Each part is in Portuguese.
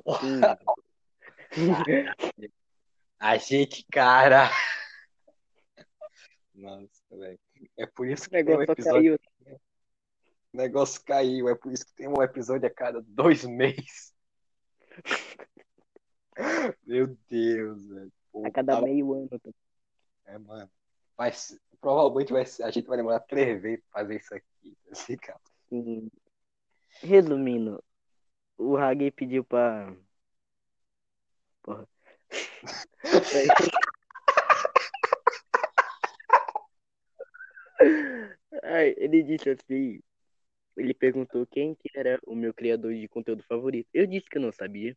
Porra, Hum. a gente, cara. Nossa, velho. É por isso O que tem um negócio só episódio. caiu. O negócio caiu. É por isso que tem um episódio a cada dois meses. Meu Deus, velho. Pô, A cada tava- meio ano. tá? É, mano. Mas provavelmente vai ser- a gente vai demorar três vezes pra fazer isso aqui. Assim, cara. Sim. Resumindo, o Hagi pediu pra. Porra. Ai, ele disse assim. Ele perguntou quem que era o meu criador de conteúdo favorito. Eu disse que eu não sabia.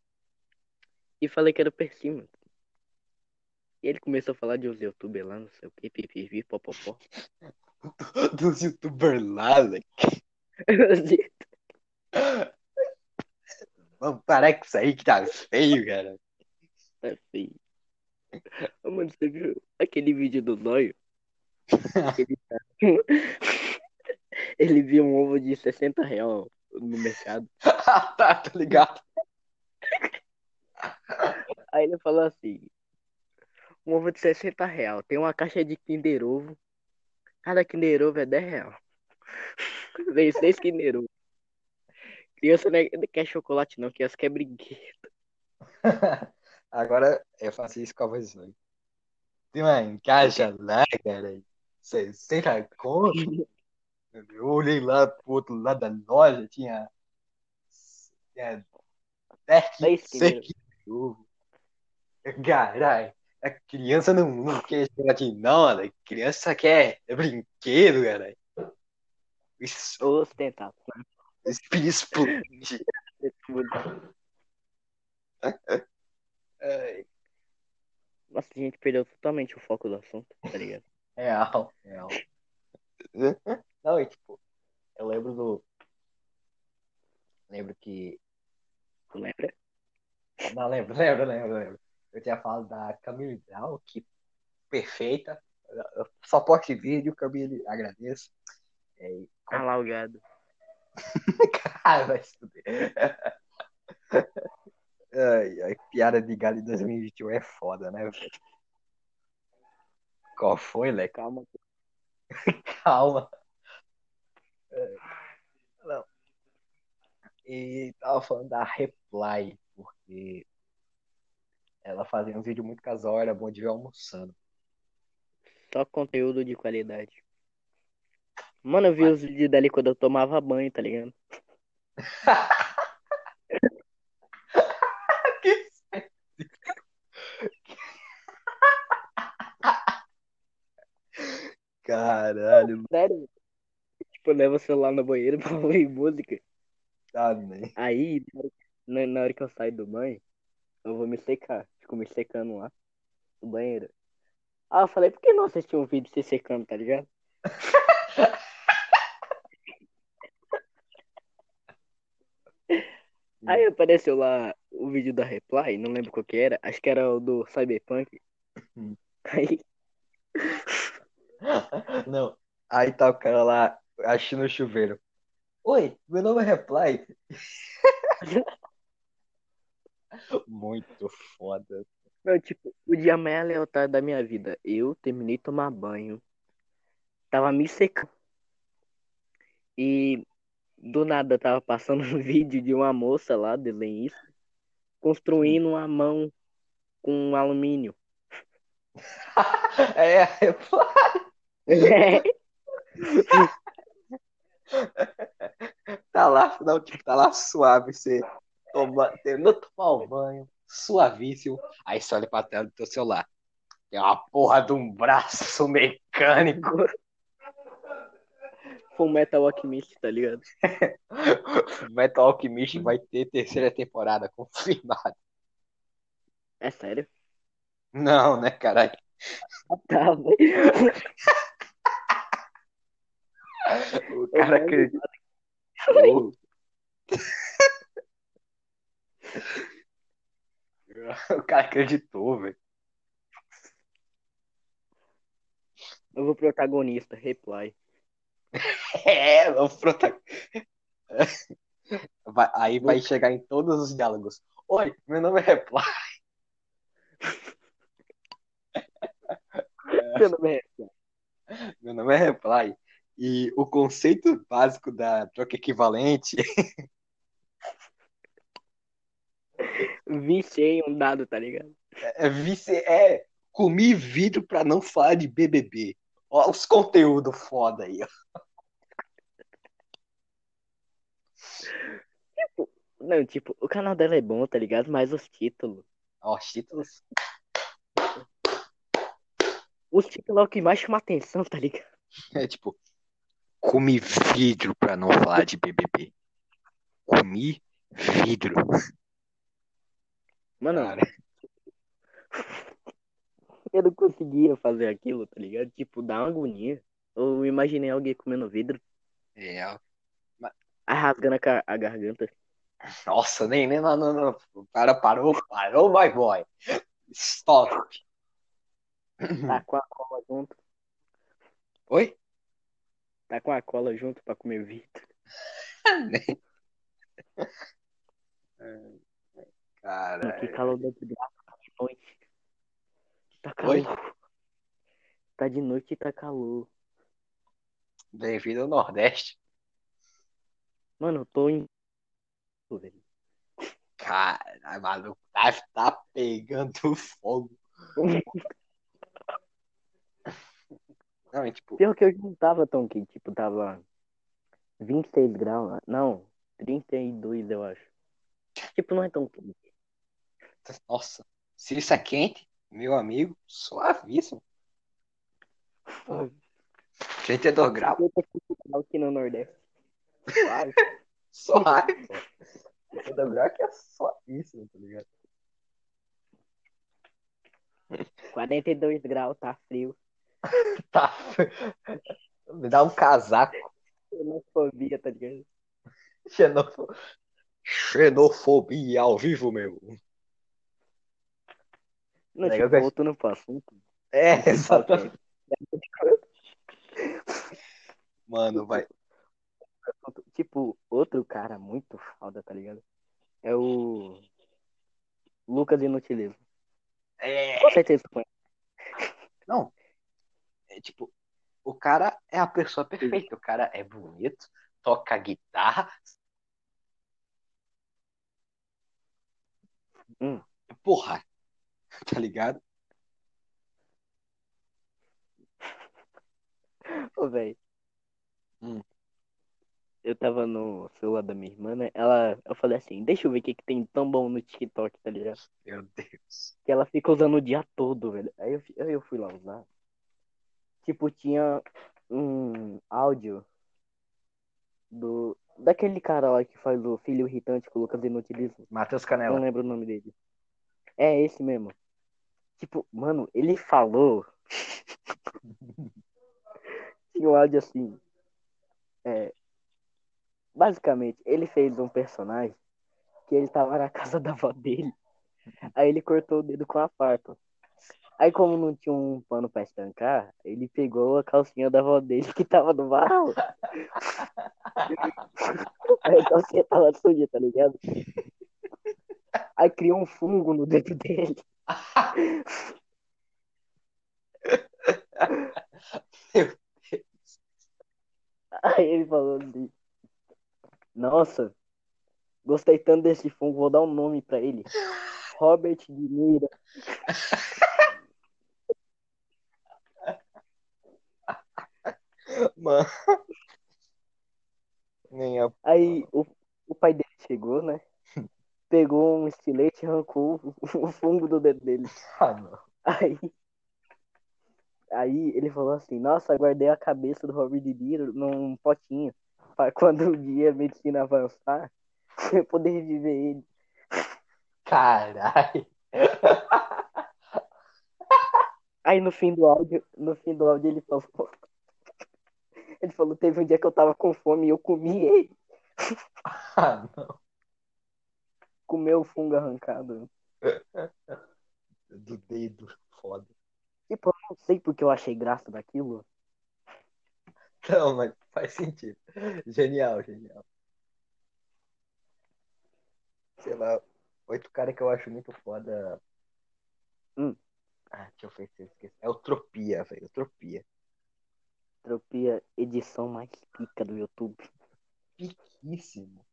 E falei que era o Persima. E ele começou a falar de uns youtubers lá, não sei o que, pipipi, popopó. Dos youtubers lá, velho. Vamos parar com isso aí que tá feio, cara. Tá feio. Ô, mano, você viu aquele vídeo do Zóio? Ele, tá... ele viu um ovo de 60 real no mercado. tá, tá ligado? Aí ele falou assim: um ovo de 60 real, tem uma caixa de Kinder Ovo. Cada Kinder Ovo é 10 real. Vem 6 Kinder Ovo. Criança não é- não quer chocolate, não, criança quer brinquedo. Agora eu faço isso com a voz hoje. Tem uma caixa lá, cara. 60 conto. Eu olhei lá pro outro lado da loja, tinha. Tinha 10 Seis quilos de ovo. Caralho, a criança não, não quer chocolate, não, né? A criança quer brinquedo, cara. Isso, Ostentação. Espírito explode. Ai, Nossa, a gente perdeu totalmente o foco do assunto, tá ligado? Real, real. Não, e tipo, eu lembro do. Lembro que. Tu lembra? Não, lembro, lembro, lembro, lembro. Eu tinha falado da Camille Brown, que perfeita. Eu só posto vídeo, Camille, agradeço. É, Ah lá o gado. Cara, vai se fuder. Ai, ai, piada de galho em 2021 é foda, né, velho? Qual foi, Leque? Calma. Calma. É, Não. E tava falando da Reply, porque ela fazia um vídeo muito casual, era bom de ver almoçando. Só conteúdo de qualidade. Mano, eu vi os vídeos dali quando eu tomava banho, tá ligado? Caralho, Sério? Tipo, eu levo o celular no banheiro pra ouvir música. né? Aí, na hora- na, na hora que eu saio do banho, eu vou me secar. Fico me secando lá no banheiro. Ah, eu falei, por que não assistir um vídeo se secando, tá ligado? Aí apareceu lá o vídeo da Reply, não lembro qual que era, acho que era o do Cyberpunk. Hum. Aí, Não. Aí tá o cara lá, achando o chuveiro. Oi, meu nome é Reply. Muito foda. meu, tipo, o dia mais aleatório da minha vida. Eu terminei de tomar banho, tava me secando. E do nada tava passando um vídeo de uma moça lá, desenhista, construindo uma mão com alumínio. É, Reply. Tá lá, não, tipo, tá lá suave, você toma, de tomar o banho, suavíssimo. Aí você olha pra tela do teu celular. Tem uma porra de um braço mecânico. Full Metal Alchemist, tá ligado? Metal Alchemist vai ter terceira temporada confirmada. É sério? Não, né, caralho? Tá, velho. O cara Eu acredita. O cara acreditou, velho. Eu vou protagonista, Reply. É, o protagonista. Vai- aí vai chegar em todos os diálogos. Oi, meu nome é Reply. Meu nome é Meu nome é Reply. E o conceito básico da troca equivalente Viciei um dado, tá ligado? é vice é comi vidro pra não falar de BBB. Olha os conteúdos foda aí. ó. Não, tipo, o canal dela é bom, tá ligado? Mas os títulos. Ó, os títulos. Os títulos é o que mais chama atenção, tá ligado? É tipo, comi vidro pra não falar de BBB. Comi vidro. Mano, Cara, eu não conseguia fazer aquilo, tá ligado? Tipo, dá uma agonia. Eu imaginei alguém comendo vidro, é, rasgando a, a garganta. nossa, nem, nem, não, não, não. O cara parou, parou, my boy. Stop. Tá com a cola junto. Oi? Tá com a cola junto pra comer vidro. Cara, que calor tá de noite. Tá Oi? calor. Tá de noite e tá calor. bem-vindo ao Nordeste. Mano, eu tô em. Cara, maluco, tá, tá pegando fogo. Não, é tipo, Pior que hoje não tava tão quente, tipo, tava 26 graus, não, 32 eu acho. Tipo, não é tão quente. nossa, se isso é quente, meu amigo, suavíssimo. 32 graus, 55 graus aqui no Nordeste. Suave. suave, pô. 32 graus que é suavíssimo, tá ligado? 42 graus, tá frio. Tá. Me dá um casaco. Xenofobia, tá ligado? Xenofo... Xenofobia ao vivo, meu. Não, Legal tipo, voltando pro assunto. É, exatamente. Mano, vai. Tipo, outro cara muito foda, tá ligado? É o Lucas Inutilismo. É, Com certeza tu conhece. não. É tipo, o cara é a pessoa perfeita. O cara é bonito, toca guitarra. Hum. Porra. Tá ligado? Ô, velho. Hum. Eu tava no celular da minha irmã, né? Ela, eu falei assim, deixa eu ver o que, que tem tão bom no TikTok, tá ligado? Meu Deus. Que ela fica usando o dia todo, velho. Aí eu, aí eu fui lá usar. Tipo, tinha um áudio do. Daquele cara lá que faz o filho irritante com o Lucas Inutilismo. Matheus Não Canela. lembro o nome dele. É esse mesmo. Tipo, mano, ele falou. Tinha um áudio assim. É. Basicamente, ele fez um personagem que ele tava na casa da avó dele. Aí ele cortou o dedo com a faca. Aí, como não tinha um pano pra estancar, ele pegou a calcinha da avó dele que tava no barro. Aí a calcinha tava suja, tá ligado? Aí criou um fungo no dedo dele. Meu Aí ele falou assim: Nossa, gostei tanto desse fungo, vou dar um nome pra ele. Robert de Mira. Mano. Nem a... Aí o, o pai dele chegou, né? Pegou um estilete e arrancou o, o fungo do dedo dele. Ah, não. Aí, aí ele falou assim: Nossa, guardei a cabeça do Robert De Niro num potinho. Pra quando um dia a medicina avançar, eu poder reviver ele. Caralho. Aí no fim do áudio, no fim do áudio ele falou. Ele falou, teve um dia que eu tava com fome e eu comi ele. Ah, não. Comeu o fungo arrancado. Do dedo. Foda. Tipo, eu não sei porque eu achei graça daquilo. Não, mas faz sentido. Genial, genial. Sei lá. Outro cara que eu acho muito foda. Hum. Ah, deixa eu ver se eu esqueci. É o Tropia, velho. Tropia. Tropia, edição mais pica do YouTube. Piquíssimo.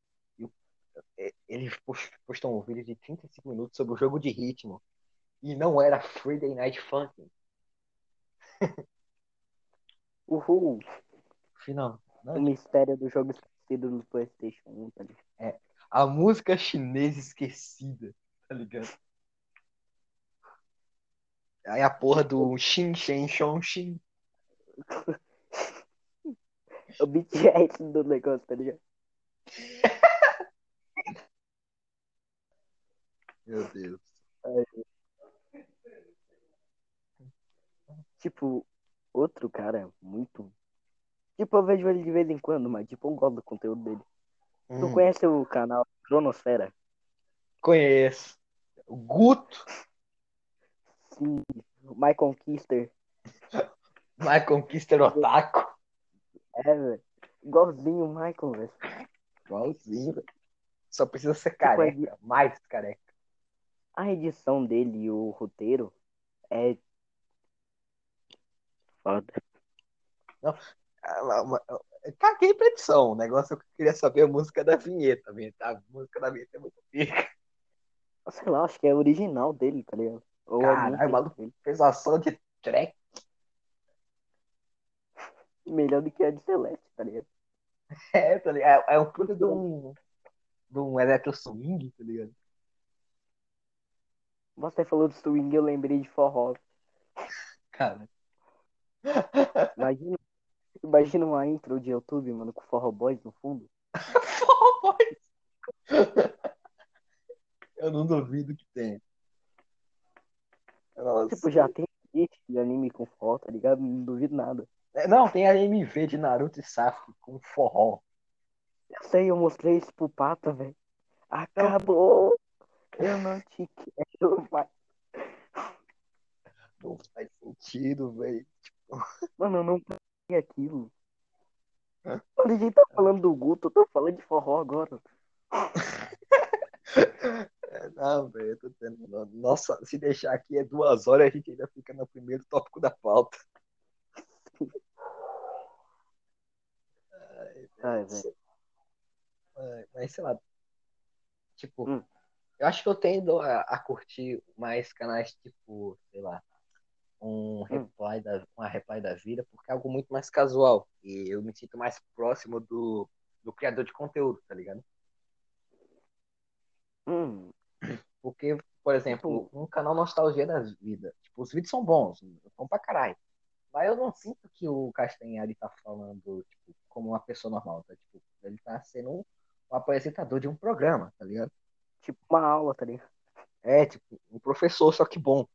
É- Ele pos- postou um vídeo de 35 minutos sobre o jogo de ritmo. E não era Friday Night Funkin'. Uhul! Final. O Não, mistério do jogo esquecido no PlayStation 1, tá ligado? a música chinesa esquecida, tá ligado? Aí a porra do Xin Shen Shong Xin. O BTS do negócio, tá ligado? Meu Deus. Tipo, outro cara muito. Tipo, eu vejo ele de vez em quando, mas tipo, eu gosto do conteúdo dele. Tu Hum, conhece o canal Cronosfera? conheço. Guto. Sim, My Conquister. Michael Kister Otaku. É, velho. Igualzinho o Michael, velho. Igualzinho, velho. Só precisa ser Tipo, careca. Mais careca. A edição dele e o roteiro é. Foda. Eu Caguei pra edição. O negócio é que eu queria saber a música da vinheta. A música da vinheta é muito pica. Sei lá, acho que é original dele, tá ligado? Ou Caralho, alguém maluco. Fez ação de track. Melhor do que a de Celeste, tá ligado? É, tá ligado? É, é um puta de um. De um electro swing, tá ligado? Você falou do swing, eu lembrei de forró. Cara. Imagina, imagina uma intro de YouTube, mano, com Forró Boys no fundo. Forró Boys. Eu não duvido que tenha. Nossa. Tipo, já tem de anime com forró, tá ligado? Não duvido nada. É, Não, tem a MV de Naruto e Sasuke com forró. Eu sei, eu mostrei isso pro Pata, velho. Acabou! Eu não te quero mais. Não faz sentido, velho. Mano, eu não pensei aquilo. Hã? A gente tá falando do Guto, eu tô falando de forró agora. É, Não, velho, eu tô tendo. Nossa, se deixar aqui é duas horas, a gente ainda fica no primeiro tópico da pauta. Ai, velho. Mas sei lá. Tipo, Hum. eu acho que eu tendo a, a curtir mais canais tipo, sei lá, um reply da, uma reply da vida, porque é algo muito mais casual. E eu me sinto mais próximo do, do criador de conteúdo, tá ligado? Hum, Porque, por exemplo, um canal Nostalgia da Vida. Tipo, os vídeos são bons, bom pra caralho. Mas eu não sinto que o Castanhari tá falando, tipo, como uma pessoa normal, tá? Tipo, ele tá sendo um, um apresentador de um programa, tá ligado? tipo uma aula, tá ligado? É, tipo, um professor, só que bom.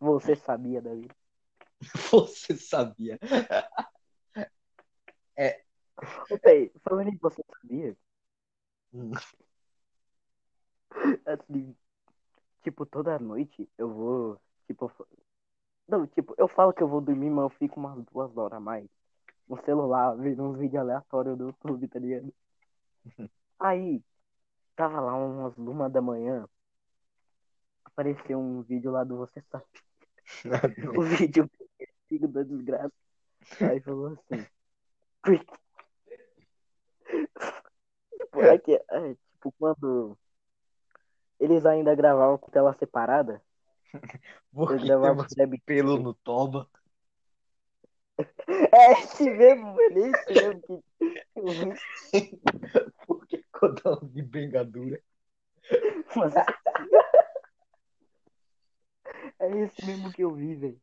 Você sabia, Davi. Você sabia. Ô, Pei, falando em você sabia, Hum. assim, tipo, toda noite eu vou, tipo, não, tipo, eu falo que eu vou dormir, mas eu fico umas duas horas a mais no celular, vendo uns vídeos aleatórios do YouTube, tá ligado? Aí, tava lá umas uma da manhã, apareceu um vídeo lá do Você Sabe, o vídeo filho da desgraça. Aí falou assim, porque... tipo, é que, é, tipo, quando eles ainda gravavam com tela separada, Porque gravavam pelo no toba. É esse mesmo, é esse mesmo. Porque codão de bengadura. Mas- É esse mesmo que eu vi, velho.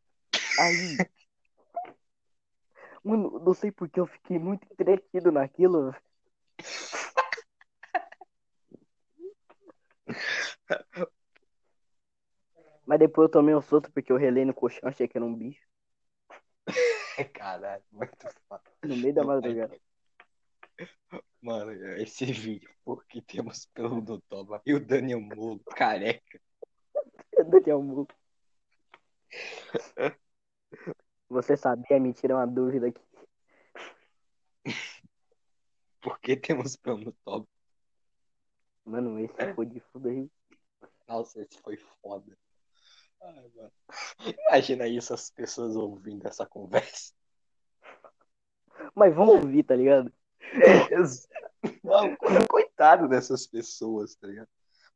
Aí. Mano, não sei porque eu fiquei muito entretido naquilo. Mas depois eu tomei um solto porque eu relei no colchão, achei que era um bicho. Caralho, muito foda. No meio da madrugada. Mano, esse vídeo, porque temos pelo no toba. E o Daniel Mulo, careca. Daniel Mu. Você sabia? Me tira uma dúvida aqui. Porque temos pelo no toba. Mano, esse foi de fuder. Nossa, esse foi foda. Ai. Imagina isso, as pessoas ouvindo essa conversa. Mas vamos ouvir, tá ligado? Mano, coitado dessas pessoas, tá ligado?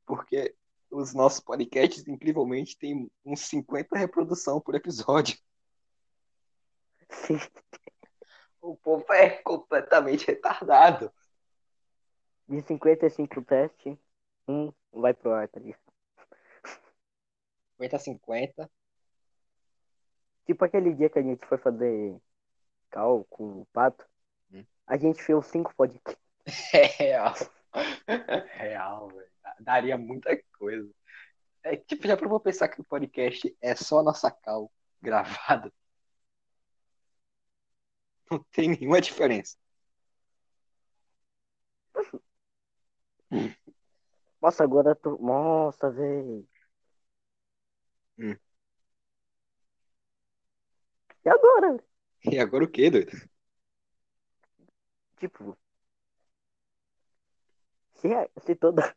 Porque os nossos podcasts, incrivelmente, tem uns 50 reprodução por episódio. Sim. O povo é completamente retardado. De 55 testes, um vai pro ar, tá ligado? 50 a 50. Tipo aquele dia que a gente foi fazer cal com o pato. Hum. A gente fez cinco podcasts. É real. Real, velho. Daria muita coisa. É, tipo, já provou pensar que o podcast é só a nossa cal gravada? Não tem nenhuma diferença. Nossa, agora tu. Nossa, velho. Hum. E agora? E agora o quê, doido? Tipo. Se, a- se toda.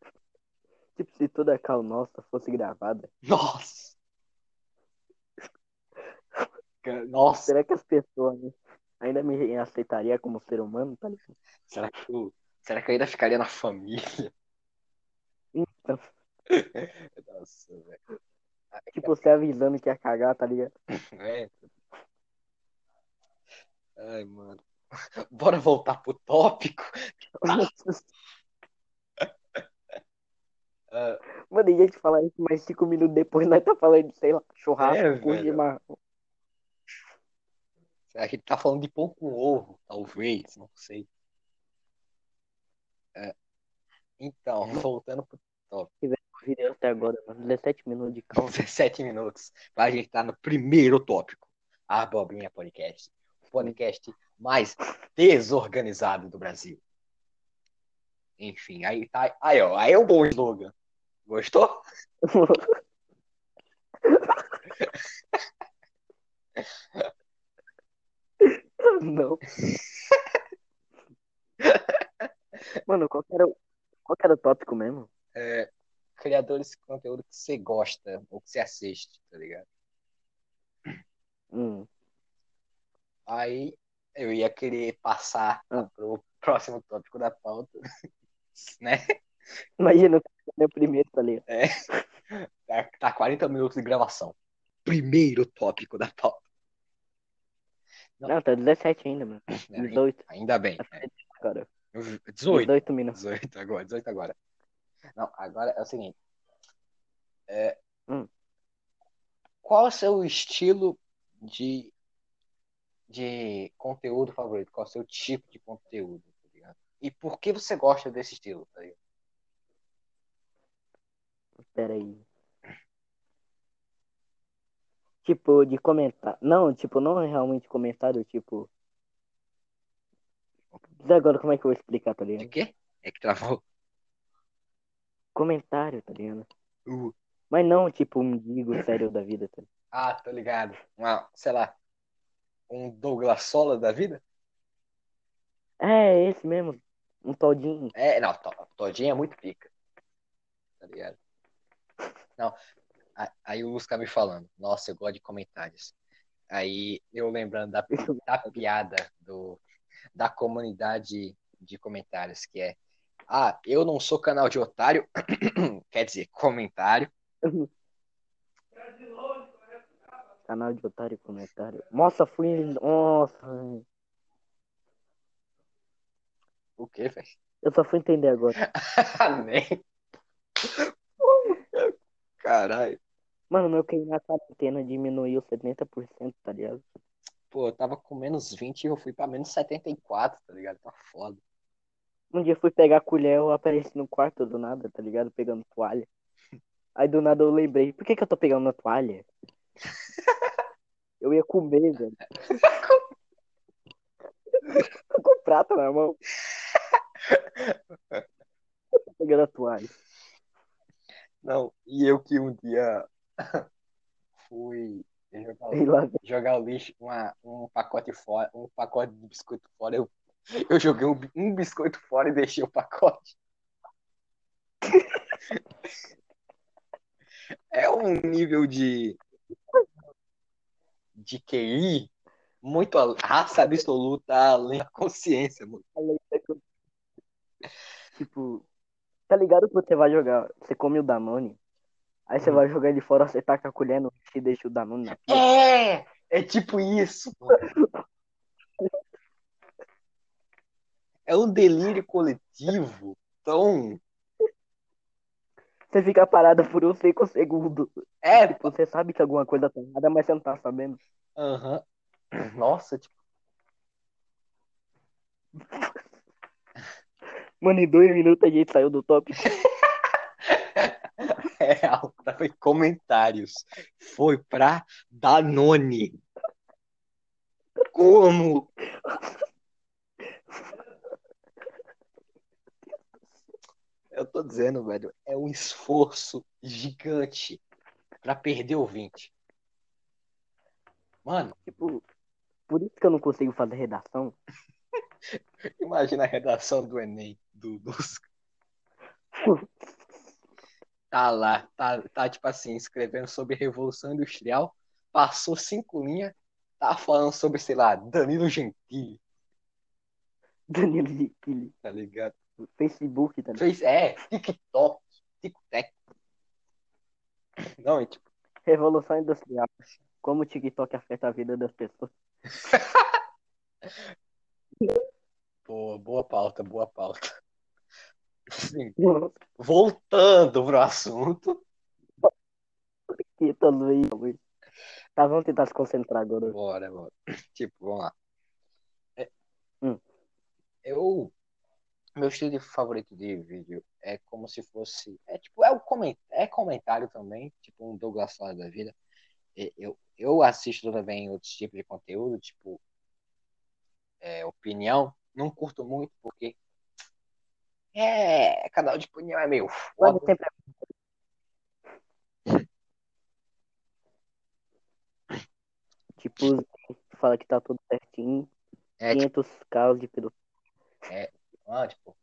Tipo, se toda a cal nossa fosse gravada, Nossa! Nossa, será que as pessoas né, ainda me aceitariam como ser humano, tá ligado? será que eu, será que eu ainda ficaria na família? Então, Nossa, velho. tipo, você avisando que ia cagar, tá ligado? É. Ai, mano. Bora voltar pro tópico. Ah, Mano, a gente falar isso mais cinco minutos depois, nós tá falando de, sei lá, churrasco, É, chimarrão. a gente tá falando de pão com ovo, talvez, não sei. É. Então, voltando pro Vídeo até agora, mano, 17 minutos de cal. 17 minutos. A gente tá no primeiro tópico. A Abobrinha Podcast. O podcast mais desorganizado do Brasil. Enfim, aí tá. Aí, ó, aí é um bom slogan. Gostou? Não. Mano, qual que era, o- qual era o tópico mesmo? É, criadores de conteúdo que você gosta ou que você assiste, tá ligado? Hum. Aí eu ia querer passar Ah. pro próximo tópico da pauta, né? Imagina o meu primeiro, tá ligado? Tá, tá 40 minutos de gravação. Primeiro tópico da pauta. Não. Não, tá 17 ainda, mano. né? 18, Ainda bem. É. cara. 18. 18 minutos. 18 agora, 18 agora. Não, agora é o seguinte. É, Hum. Qual é o seu estilo de, de conteúdo favorito? Qual é o seu tipo de conteúdo? tá? E por que você gosta desse estilo? Tá ligado? Pera aí. Tipo, de comentar. Não, tipo, não é realmente comentário, tipo. Agora como é que eu vou explicar, tá De ligado? quê? É que travou. Comentário, tá ligado? Uh, Mas não, tipo, um digo sério da vida, tá ligado? ah, tô ligado. Uma, sei lá, um Douglas Sola da vida? É, esse mesmo. Um todinho. É, não, to- Todinho é muito pica. Tá ligado? Não, aí o Lusca me falando, nossa, eu gosto de comentários. Aí eu lembrando da, da piada do, da comunidade de comentários, que é, ah, eu não sou canal de otário, quer dizer, comentário. Canal de otário comentário. Nossa, fui. Nossa. O quê, velho? eu só fui entender agora. Nem. Caralho. Mano, meu QI na quarentena diminuiu 70%, tá ligado? Pô, eu tava com menos 20 e eu fui pra menos 74, tá ligado? Tá foda. Um dia eu fui pegar a colher, eu apareci no quarto do nada, tá ligado? Pegando toalha. Aí do nada eu lembrei, por que que eu tô pegando a toalha? Eu ia comer, velho. Tô com o prato na mão. Tô pegando a toalha. Não, e eu que um dia fui jogar, jogar o lixo, uma, um pacote fora, um pacote de biscoito fora, eu, eu joguei um, um biscoito fora e deixei o pacote. É um nível de. de QI muito. a- raça absoluta além da consciência, mano. Tipo, tá ligado que você vai jogar, você come o Danone, aí você Hum. vai jogar ele fora, você taca a colher no e deixa o Danone na pia. É! É tipo isso. É um delírio coletivo tão. Você fica parado por um cinco segundos. É, Tipo, você sabe que alguma coisa tá errada, mas você não tá sabendo. aham. Nossa, tipo, Mano, em dois minutos a gente saiu do tópico. é. Foi comentários. Foi pra Danone. Como? Eu tô dizendo, velho, é um esforço gigante pra perder ouvinte. Mano, Tipo, por isso que eu não consigo fazer redação. imagina a redação do Enem, do, dos... Tá lá, tá, tá tipo assim, escrevendo sobre Revolução Industrial, passou cinco linhas, tá falando sobre, sei lá, Danilo Gentili, Danilo Gentili. tá ligado? Facebook também. Fez, é, TikTok, TikTok. Não, e tipo, Revolução Industrial. Como o TikTok afeta a vida das pessoas. boa, boa pauta, boa pauta. Voltando pro assunto, Luiz. Tá, vamos tentar se concentrar agora. bora, bora. Tipo, vamos lá. É, Hum. Eu, meu estilo favorito de vídeo é como se fosse, é tipo, é o coment, é comentário também, tipo um Douglas Sala da vida. Eu, eu assisto também outros tipos de conteúdo, tipo, é, opinião. Não curto muito porque é, canal de opinião é meio Quase foda. sempre Tipo, fala que tá tudo certinho. É, tipo, 500 caos de pedofilia. ah, tipo,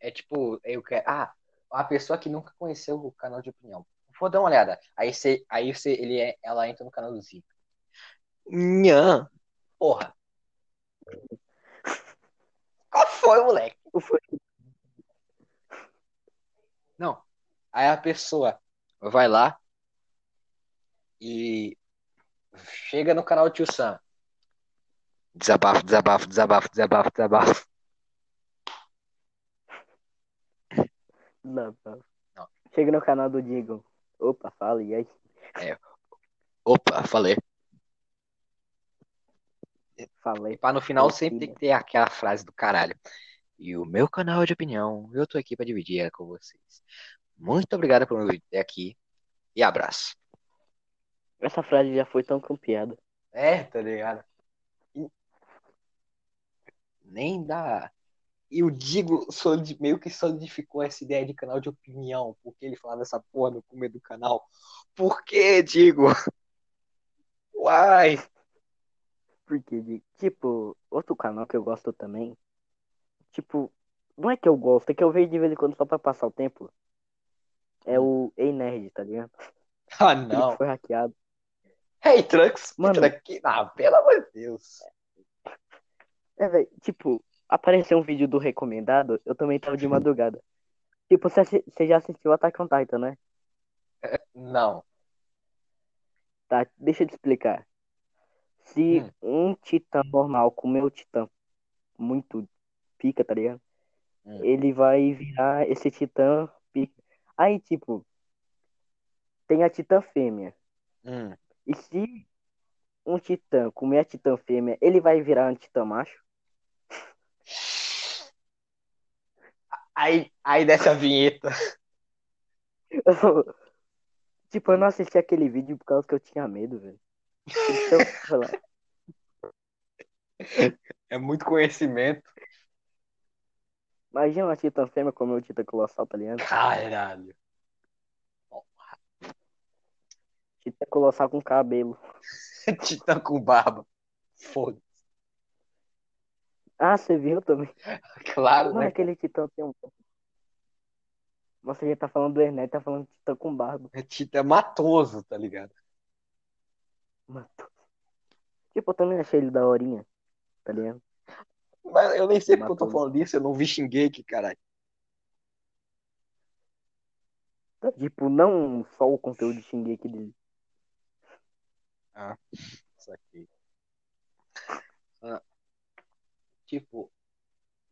é tipo, eu quero, ah, a pessoa que nunca conheceu o canal de opinião. Vou dar uma olhada. Aí você, aí você, ele é, ela entra no canal do Zica. Nhã. Porra. Foi, moleque? Foi. Não. Aí a pessoa vai lá e chega no canal Tio Sam. Desabafo, desabafo, desabafo, desabafo, desabafo. Não, não. Não. Chega no canal do Digo. Opa, fala, e aí? Opa, falei. Falei. Pá, no final sempre tem que ter aquela frase do caralho. E o meu canal é de opinião, eu tô aqui pra dividir ela com vocês. Muito obrigado por me até aqui e abraço. Essa frase já foi tão campeada. É, tá ligado? E nem dá. E o Digo meio que solidificou essa ideia de canal de opinião, porque ele falava essa porra no começo do canal. Por que, Digo? Uai! Porque, de- tipo, outro canal que eu gosto também. Tipo, não é que eu gosto, é que eu vejo de vez em quando só pra passar o tempo. É o Ei Nerd, tá ligado? Ah, Ele não. foi hackeado. Hey, Trunks, Mano. aqui. Ah, pelo amor de Deus. É, velho, tipo, apareceu um vídeo do recomendado, eu também tava de madrugada. Tipo, você já assistiu Attack on Titan, né? Não. Tá, deixa eu te explicar. Se um titã normal comer o titã muito pica, tá ligado? Hum. Ele vai virar esse titã pica. Aí, tipo, tem a titã fêmea. Hum. E se um titã comer a titã fêmea, ele vai virar um titã macho? Aí, aí dessa vinheta. Tipo, eu não assisti aquele vídeo por causa que eu tinha medo, velho. Então. É muito conhecimento. Imagina uma titã fêmea comer o titã colossal, tá ligado? Caralho. Titã colossal com cabelo. Titã com barba. Foda. Ah, você viu também? Claro, Mano, né? aquele titã tem um. Nossa, a gente tá falando do Ernesto, tá falando tá com barba. É Tito é matoso, tá ligado? Matou. Tipo, eu também achei ele da horinha, tá ligado? Mas eu nem sei porque eu tô falando disso, eu não vi Shingeki, caralho. Tipo, não só o conteúdo de Shingeki dele. Isso aqui. Ah, tipo,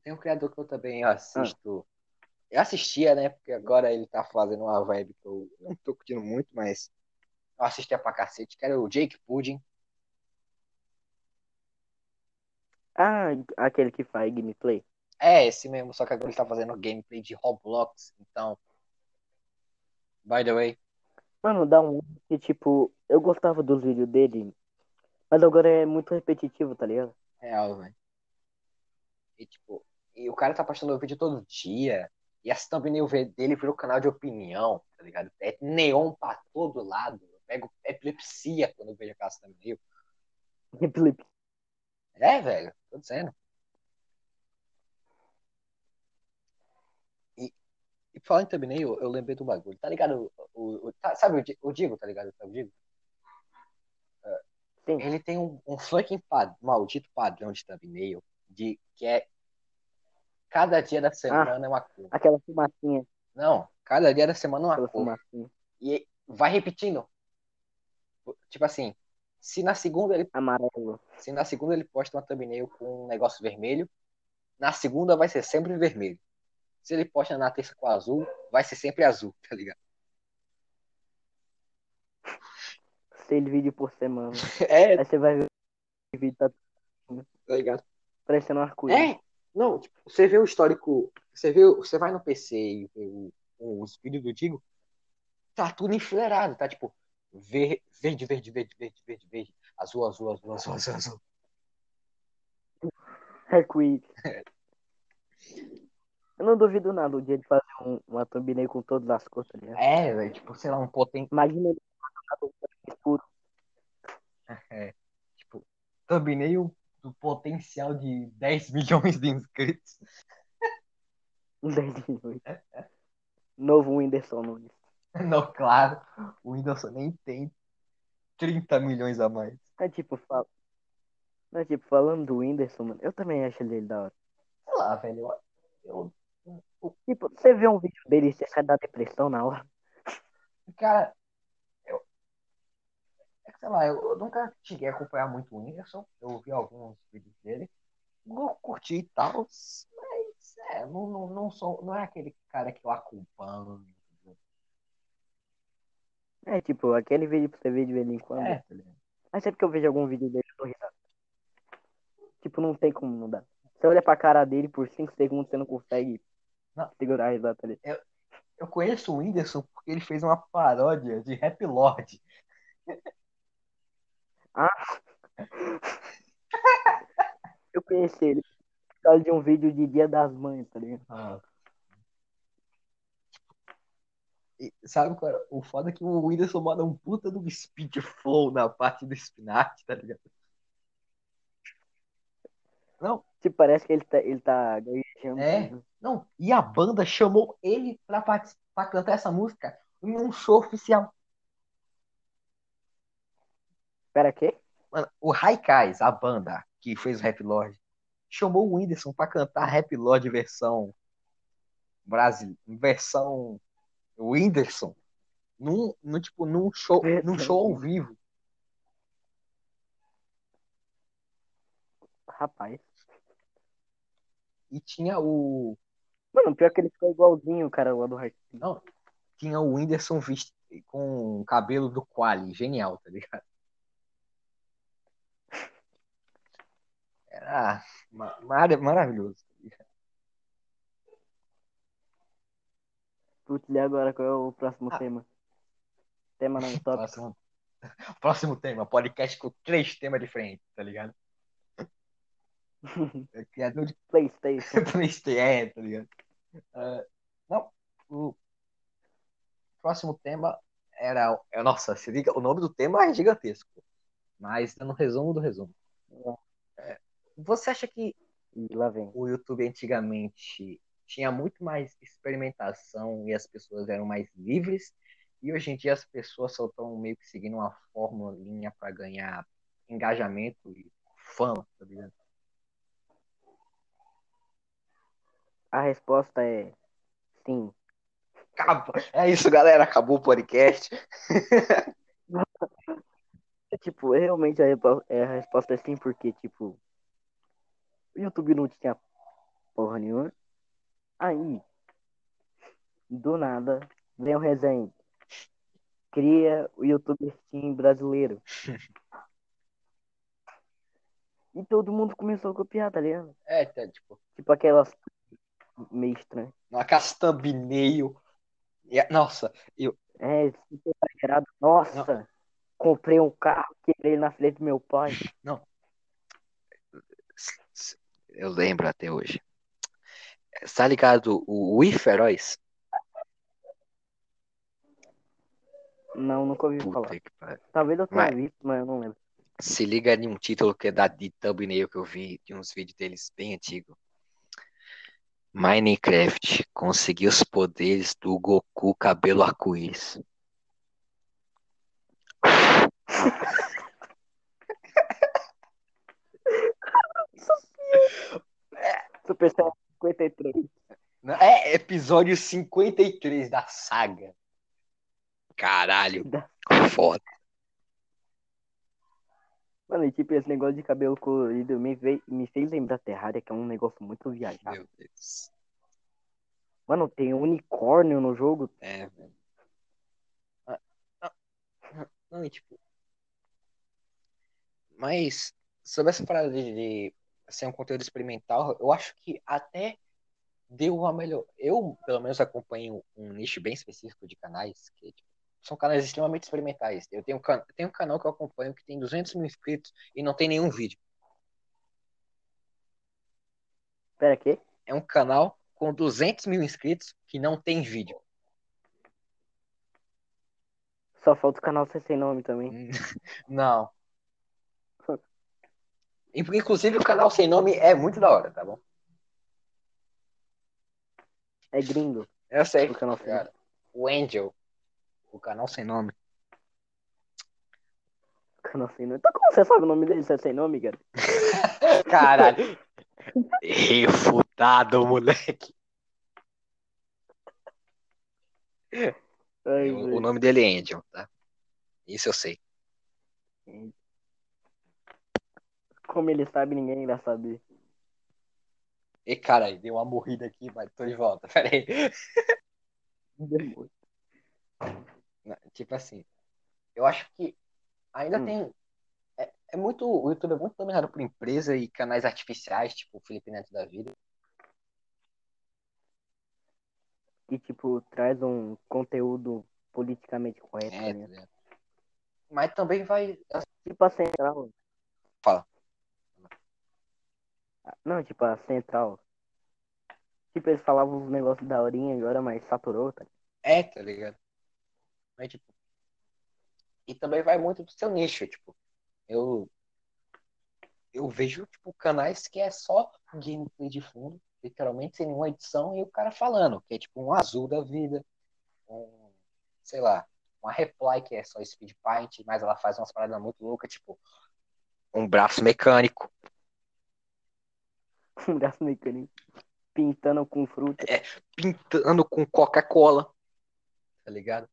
tem um criador que eu também assisto. Eu assistia, né? Porque agora ele tá fazendo uma vibe que eu não tô curtindo muito, mas eu assistia pra cacete, que era o Jake Pudding. Ah, aquele que faz gameplay. É, esse mesmo, só que agora ele tá fazendo gameplay de Roblox, então. By the way, Mano, dá um que, tipo, eu gostava dos vídeos dele, mas agora é muito repetitivo, tá ligado? real, velho. E tipo, e o cara tá postando vídeo todo dia. E essa thumbnail dele virou canal de opinião, tá ligado? É neon pra todo lado. Pego epilepsia quando eu vejo aquela thumbnail. Felipe, É, velho, tô dizendo. E, e falando em thumbnail, eu lembrei do bagulho. Tá ligado? O, o- tá- sabe o, o Digo, tá ligado? O Digo? sim. Ele tem um, um fucking pad- maldito padrão de thumbnail de, que é cada dia da semana é uma cor. Aquela fumacinha, Não, cada dia da semana é uma aquela cor. fumacinha. E vai repetindo. Tipo assim, se na segunda ele, Amarelo. se na segunda ele posta uma thumbnail com um negócio vermelho, na segunda vai ser sempre vermelho. Se ele posta na terça com azul, vai ser sempre azul, tá ligado? Seis vídeos por semana. É, Aí você vai ver o vídeo tá tá ligado? parecendo um arco-íris. É, não, tipo, você vê o histórico, você vê, você vai no PC e vê o, os vídeos do Digo, tá tudo enfileirado, tá tipo ver- verde, verde, verde, verde, verde, verde, azul, azul, azul, azul, azul, azul. Arco-íris. Eu não duvido nada o dia de fazer um, uma thumbnail com todas as cores, tá ligado? É, velho, tipo, sei lá, um poten... Imagina ele escuro. é, tipo, thumbnail do potencial de 10 milhões de inscritos. Um 10 milhões. Novo Whindersson Nunes. Não, claro, o Whindersson nem tem 30 milhões a mais. É tipo. Não, é tipo, falando do Whindersson, mano, eu também acho ele da hora. Sei lá, velho, eu, eu Tipo, você vê um vídeo dele e você sai da depressão na hora. Cara, eu. é que, Sei lá, eu, eu nunca cheguei a acompanhar muito o Whindersson. Eu vi alguns vídeos dele. Eu curti e tal. Mas, é, não, não, não, sou, não é aquele cara que eu acompanho. É tipo, aquele vídeo pra você ver de vez em quando. É, tá? Mas sempre que eu vejo algum vídeo dele, eu dou risada. Tipo, não tem como não dar. Você olha pra cara dele por 5 segundos, você não consegue Não. segurar a risada ali. Eu conheço o Whindersson porque ele fez uma paródia de Rap Lord. Eu conheci ele por causa de um vídeo de Dia das Mães, tá ligado? E sabe qual é? O foda é que o Whindersson manda um puta do speed flow na parte do spinach, tá ligado? Não, Tipo, parece que ele tá, ele tá gaguejando. É. não. E a banda chamou ele pra, pra cantar essa música em um show oficial. Pera, quê? Mano, o Haikais, a banda que fez o Rap Lord, chamou o Whindersson pra cantar Rap Lord versão Brasil, versão Whindersson, num, num, tipo, num show, num show ao vivo. Rapaz. E tinha o Mano, pior que ele ficou igualzinho o cara lá do Hard. não, tinha o Whindersson visto com o cabelo do Quali, genial, tá ligado? Era ma- mar- maravilhoso. E agora qual é o próximo Ah. tema? Tema não, top. Próximo, próximo tema, podcast com três temas diferentes, tá ligado? É Criador de Playstation. PlayStation, é, tá ligado? Ah, não, o próximo tema era. é, Nossa, se liga, o nome do tema é gigantesco. Mas tá no resumo do resumo. É, você acha que o YouTube antigamente tinha muito mais experimentação e as pessoas eram mais livres. E hoje em dia as pessoas só estão meio que seguindo uma fórmula para ganhar engajamento e fama, tá ligado? A resposta é sim. Acabou. É isso, galera. Acabou o podcast. tipo, realmente a, é, a resposta é sim, porque, tipo, o YouTube não tinha porra nenhuma. Aí, do nada, vem o resenha. Cria o YouTube Steam brasileiro. e todo mundo começou a copiar, tá ligado? É, tá, tipo. Tipo aquelas meio estranhas. Aquelas thumbnail. Nossa, eu. É, super exagerado. Nossa, não. comprei um carro, quebrei na frente do meu pai. Não. Eu lembro até hoje. Tá ligado o Wii Feroz? Não, nunca ouvi Puta falar. Talvez eu tenha mas, visto, mas eu não lembro. Se liga em um título que é da de thumbnail que eu vi de uns vídeos deles bem antigos. Minecraft conseguiu os poderes do Goku cabelo arco-íris. Super Saiyan 53. É episódio 53 da saga. Caralho. Foda. Mano, e tipo, esse negócio de cabelo colorido me, veio, me fez lembrar Terraria, que é um negócio muito viajado. Meu Deus. Mano, tem um unicórnio no jogo. É, velho. Ah, ah, não, e tipo. Mas, sobre essa parada de, de ser um conteúdo experimental, eu acho que até deu uma melhor. Eu, pelo menos, acompanho um nicho bem específico de canais, que tipo, são canais extremamente experimentais. Eu tenho, can... eu tenho um canal que eu acompanho que tem 200 mil inscritos e não tem nenhum vídeo. Pera, quê? É um canal com 200 mil inscritos que não tem vídeo. Só falta o canal ser sem nome também. não. Inclusive o canal sem nome é muito da hora, tá bom? É gringo. Eu sei. O canal sem nome. O Angel. O canal sem nome. O canal sem nome. Então como você sabe o nome dele se é sem nome, cara? Caralho. Refutado, moleque. Ai, o, o, nome dele é Angel, tá? Isso eu sei. Como ele sabe, ninguém irá saber. E cara, deu uma morrida aqui, mas tô de volta. Pera aí. Tipo assim, eu acho que ainda hum. tem. É, é, muito. O YouTube é muito dominado por empresa e canais artificiais, tipo o Felipe Neto da vida. Que, tipo, traz um conteúdo politicamente correto. É, né? é. Mas também vai. Tipo a central. Fala. Não, tipo a central. Tipo, eles falavam uns negócios da horinha agora, mas saturou, tá? É, tá ligado? Mas, tipo, e também vai muito do seu nicho, tipo, eu eu vejo tipo canais que é só gameplay de fundo, literalmente sem nenhuma edição e o cara falando, que é tipo um azul da vida, um, sei lá, uma reply que é só speed paint, mas ela faz umas paradas muito loucas, tipo um braço mecânico. Um braço mecânico. Pintando com fruta. É, pintando com Coca-Cola. Tá ligado?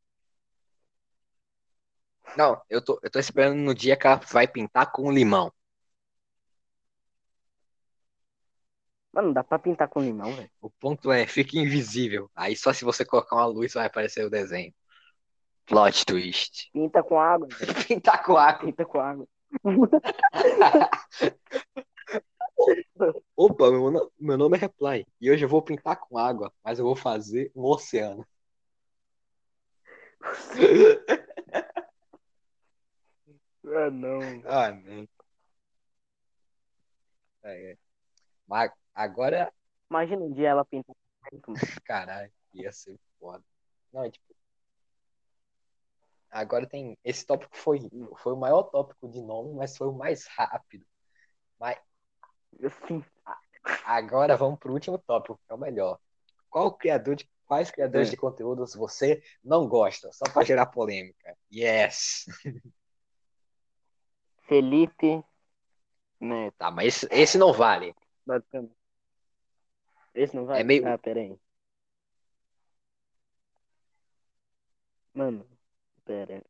Não, eu tô, eu tô esperando no dia que ela vai pintar com limão. Mano, dá pra pintar com limão, velho. O ponto é, fica invisível. Aí só se você colocar uma luz vai aparecer o desenho. Plot twist. Pinta com água. Pintar com água. Pinta com água. Opa, meu, meu nome é Reply. E hoje eu vou pintar com água, mas eu vou fazer um oceano. Ah, não. Ah, não. É, é. Mas agora. Imagina um dia ela pintar. Caralho, ia ser foda. Não, é tipo. Agora tem. Esse tópico foi, foi o maior tópico de nome, mas foi o mais rápido. Mas. Sim. Agora vamos pro último tópico, que é o melhor. qual criador de quais criadores É. de conteúdos você não gosta? Só pra gerar polêmica. Yes. Felipe Neto, Tá, mas esse, esse não vale. Esse não vai? É meio- Ah, pera aí. Mano, pera.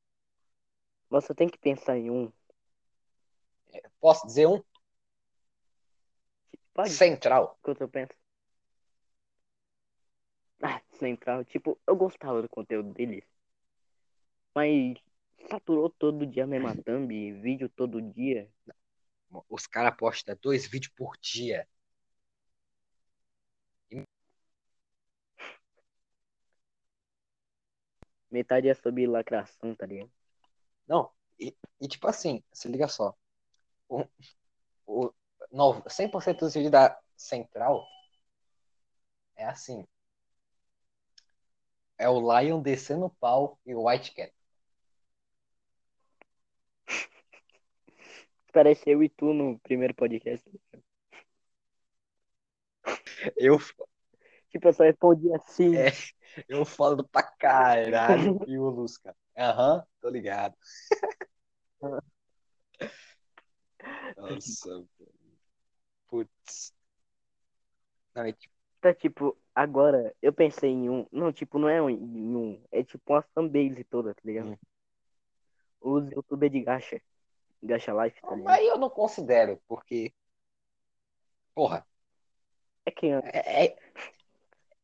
Você tem que pensar em um. Posso dizer um? Pode? Central. Enquanto eu penso. Ah, Central. Tipo, eu gostava do conteúdo deles. Mas saturou todo dia a mesma thumb, vídeo todo dia. Os caras postam dois vídeos por dia. Metade é sobre lacração, tá ligado? Não, e, e tipo assim, se liga só. O, o, 100% dos vídeos da Central é assim. É o Lion descendo o pau e o White Cat. Parece eu e tu no primeiro podcast. Eu, Tipo, eu só respondi assim. É. eu falo pra caralho e o Lusca. Aham, tô ligado. Nossa, putz. Não, é tipo, Tá, tipo, agora eu pensei em um. Não, tipo, não é um, em um. É tipo uma fanbase toda, tá ligado? Hum. Os youtubers de gacha. Gacha life, tá ligado? mas eu não considero, porque. Porra, É que é, é-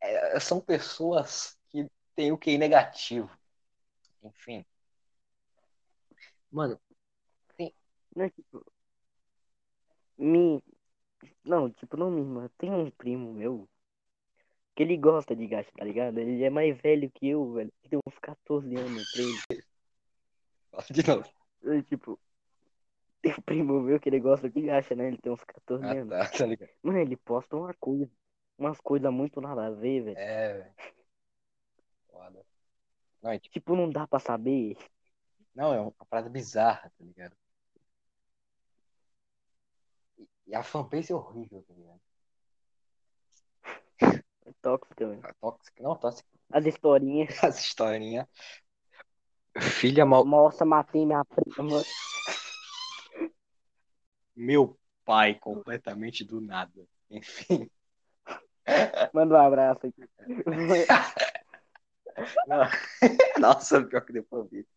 é- são pessoas que têm o QI negativo. Enfim. Mano, Não, tipo. Me. Não, tipo, não me irmã. Tem um primo meu que ele gosta de gacha, tá ligado? Ele é mais velho que eu, velho. Ele tem uns 14 anos pra ele. de novo. Eu, tipo. Tem um primo meu que ele gosta de gacha, né? Ele tem uns 14 Ah, anos. tá, tá ligado. Mano, ele posta uma coisa. Umas coisas muito nada a ver, velho. É, velho. Foda. Não, é, tipo, Tipo, não dá pra saber. não, é uma parada bizarra, tá ligado? E- a fanbase é horrível, tá ligado? É tóxico, velho. A Tóxica, não, tóxica. As historinhas. As historinhas. Filha mal. Nossa, matei minha prima. Meu pai, completamente do nada. Enfim. Manda um abraço aqui. Não. Nossa, pior que depois eu vi.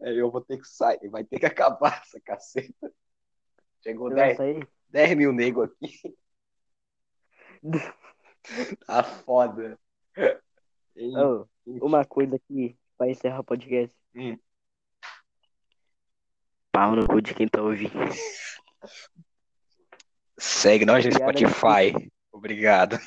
É, Eu vou ter que sair, vai ter que acabar essa caceta. Chegou Você vai 10, sair? 10 mil nego aqui. Tá foda. Ô, uma coisa aqui pra encerrar o podcast. Hum. Pau no cu de quem tá ouvindo. Segue nós no Spotify. Obrigado.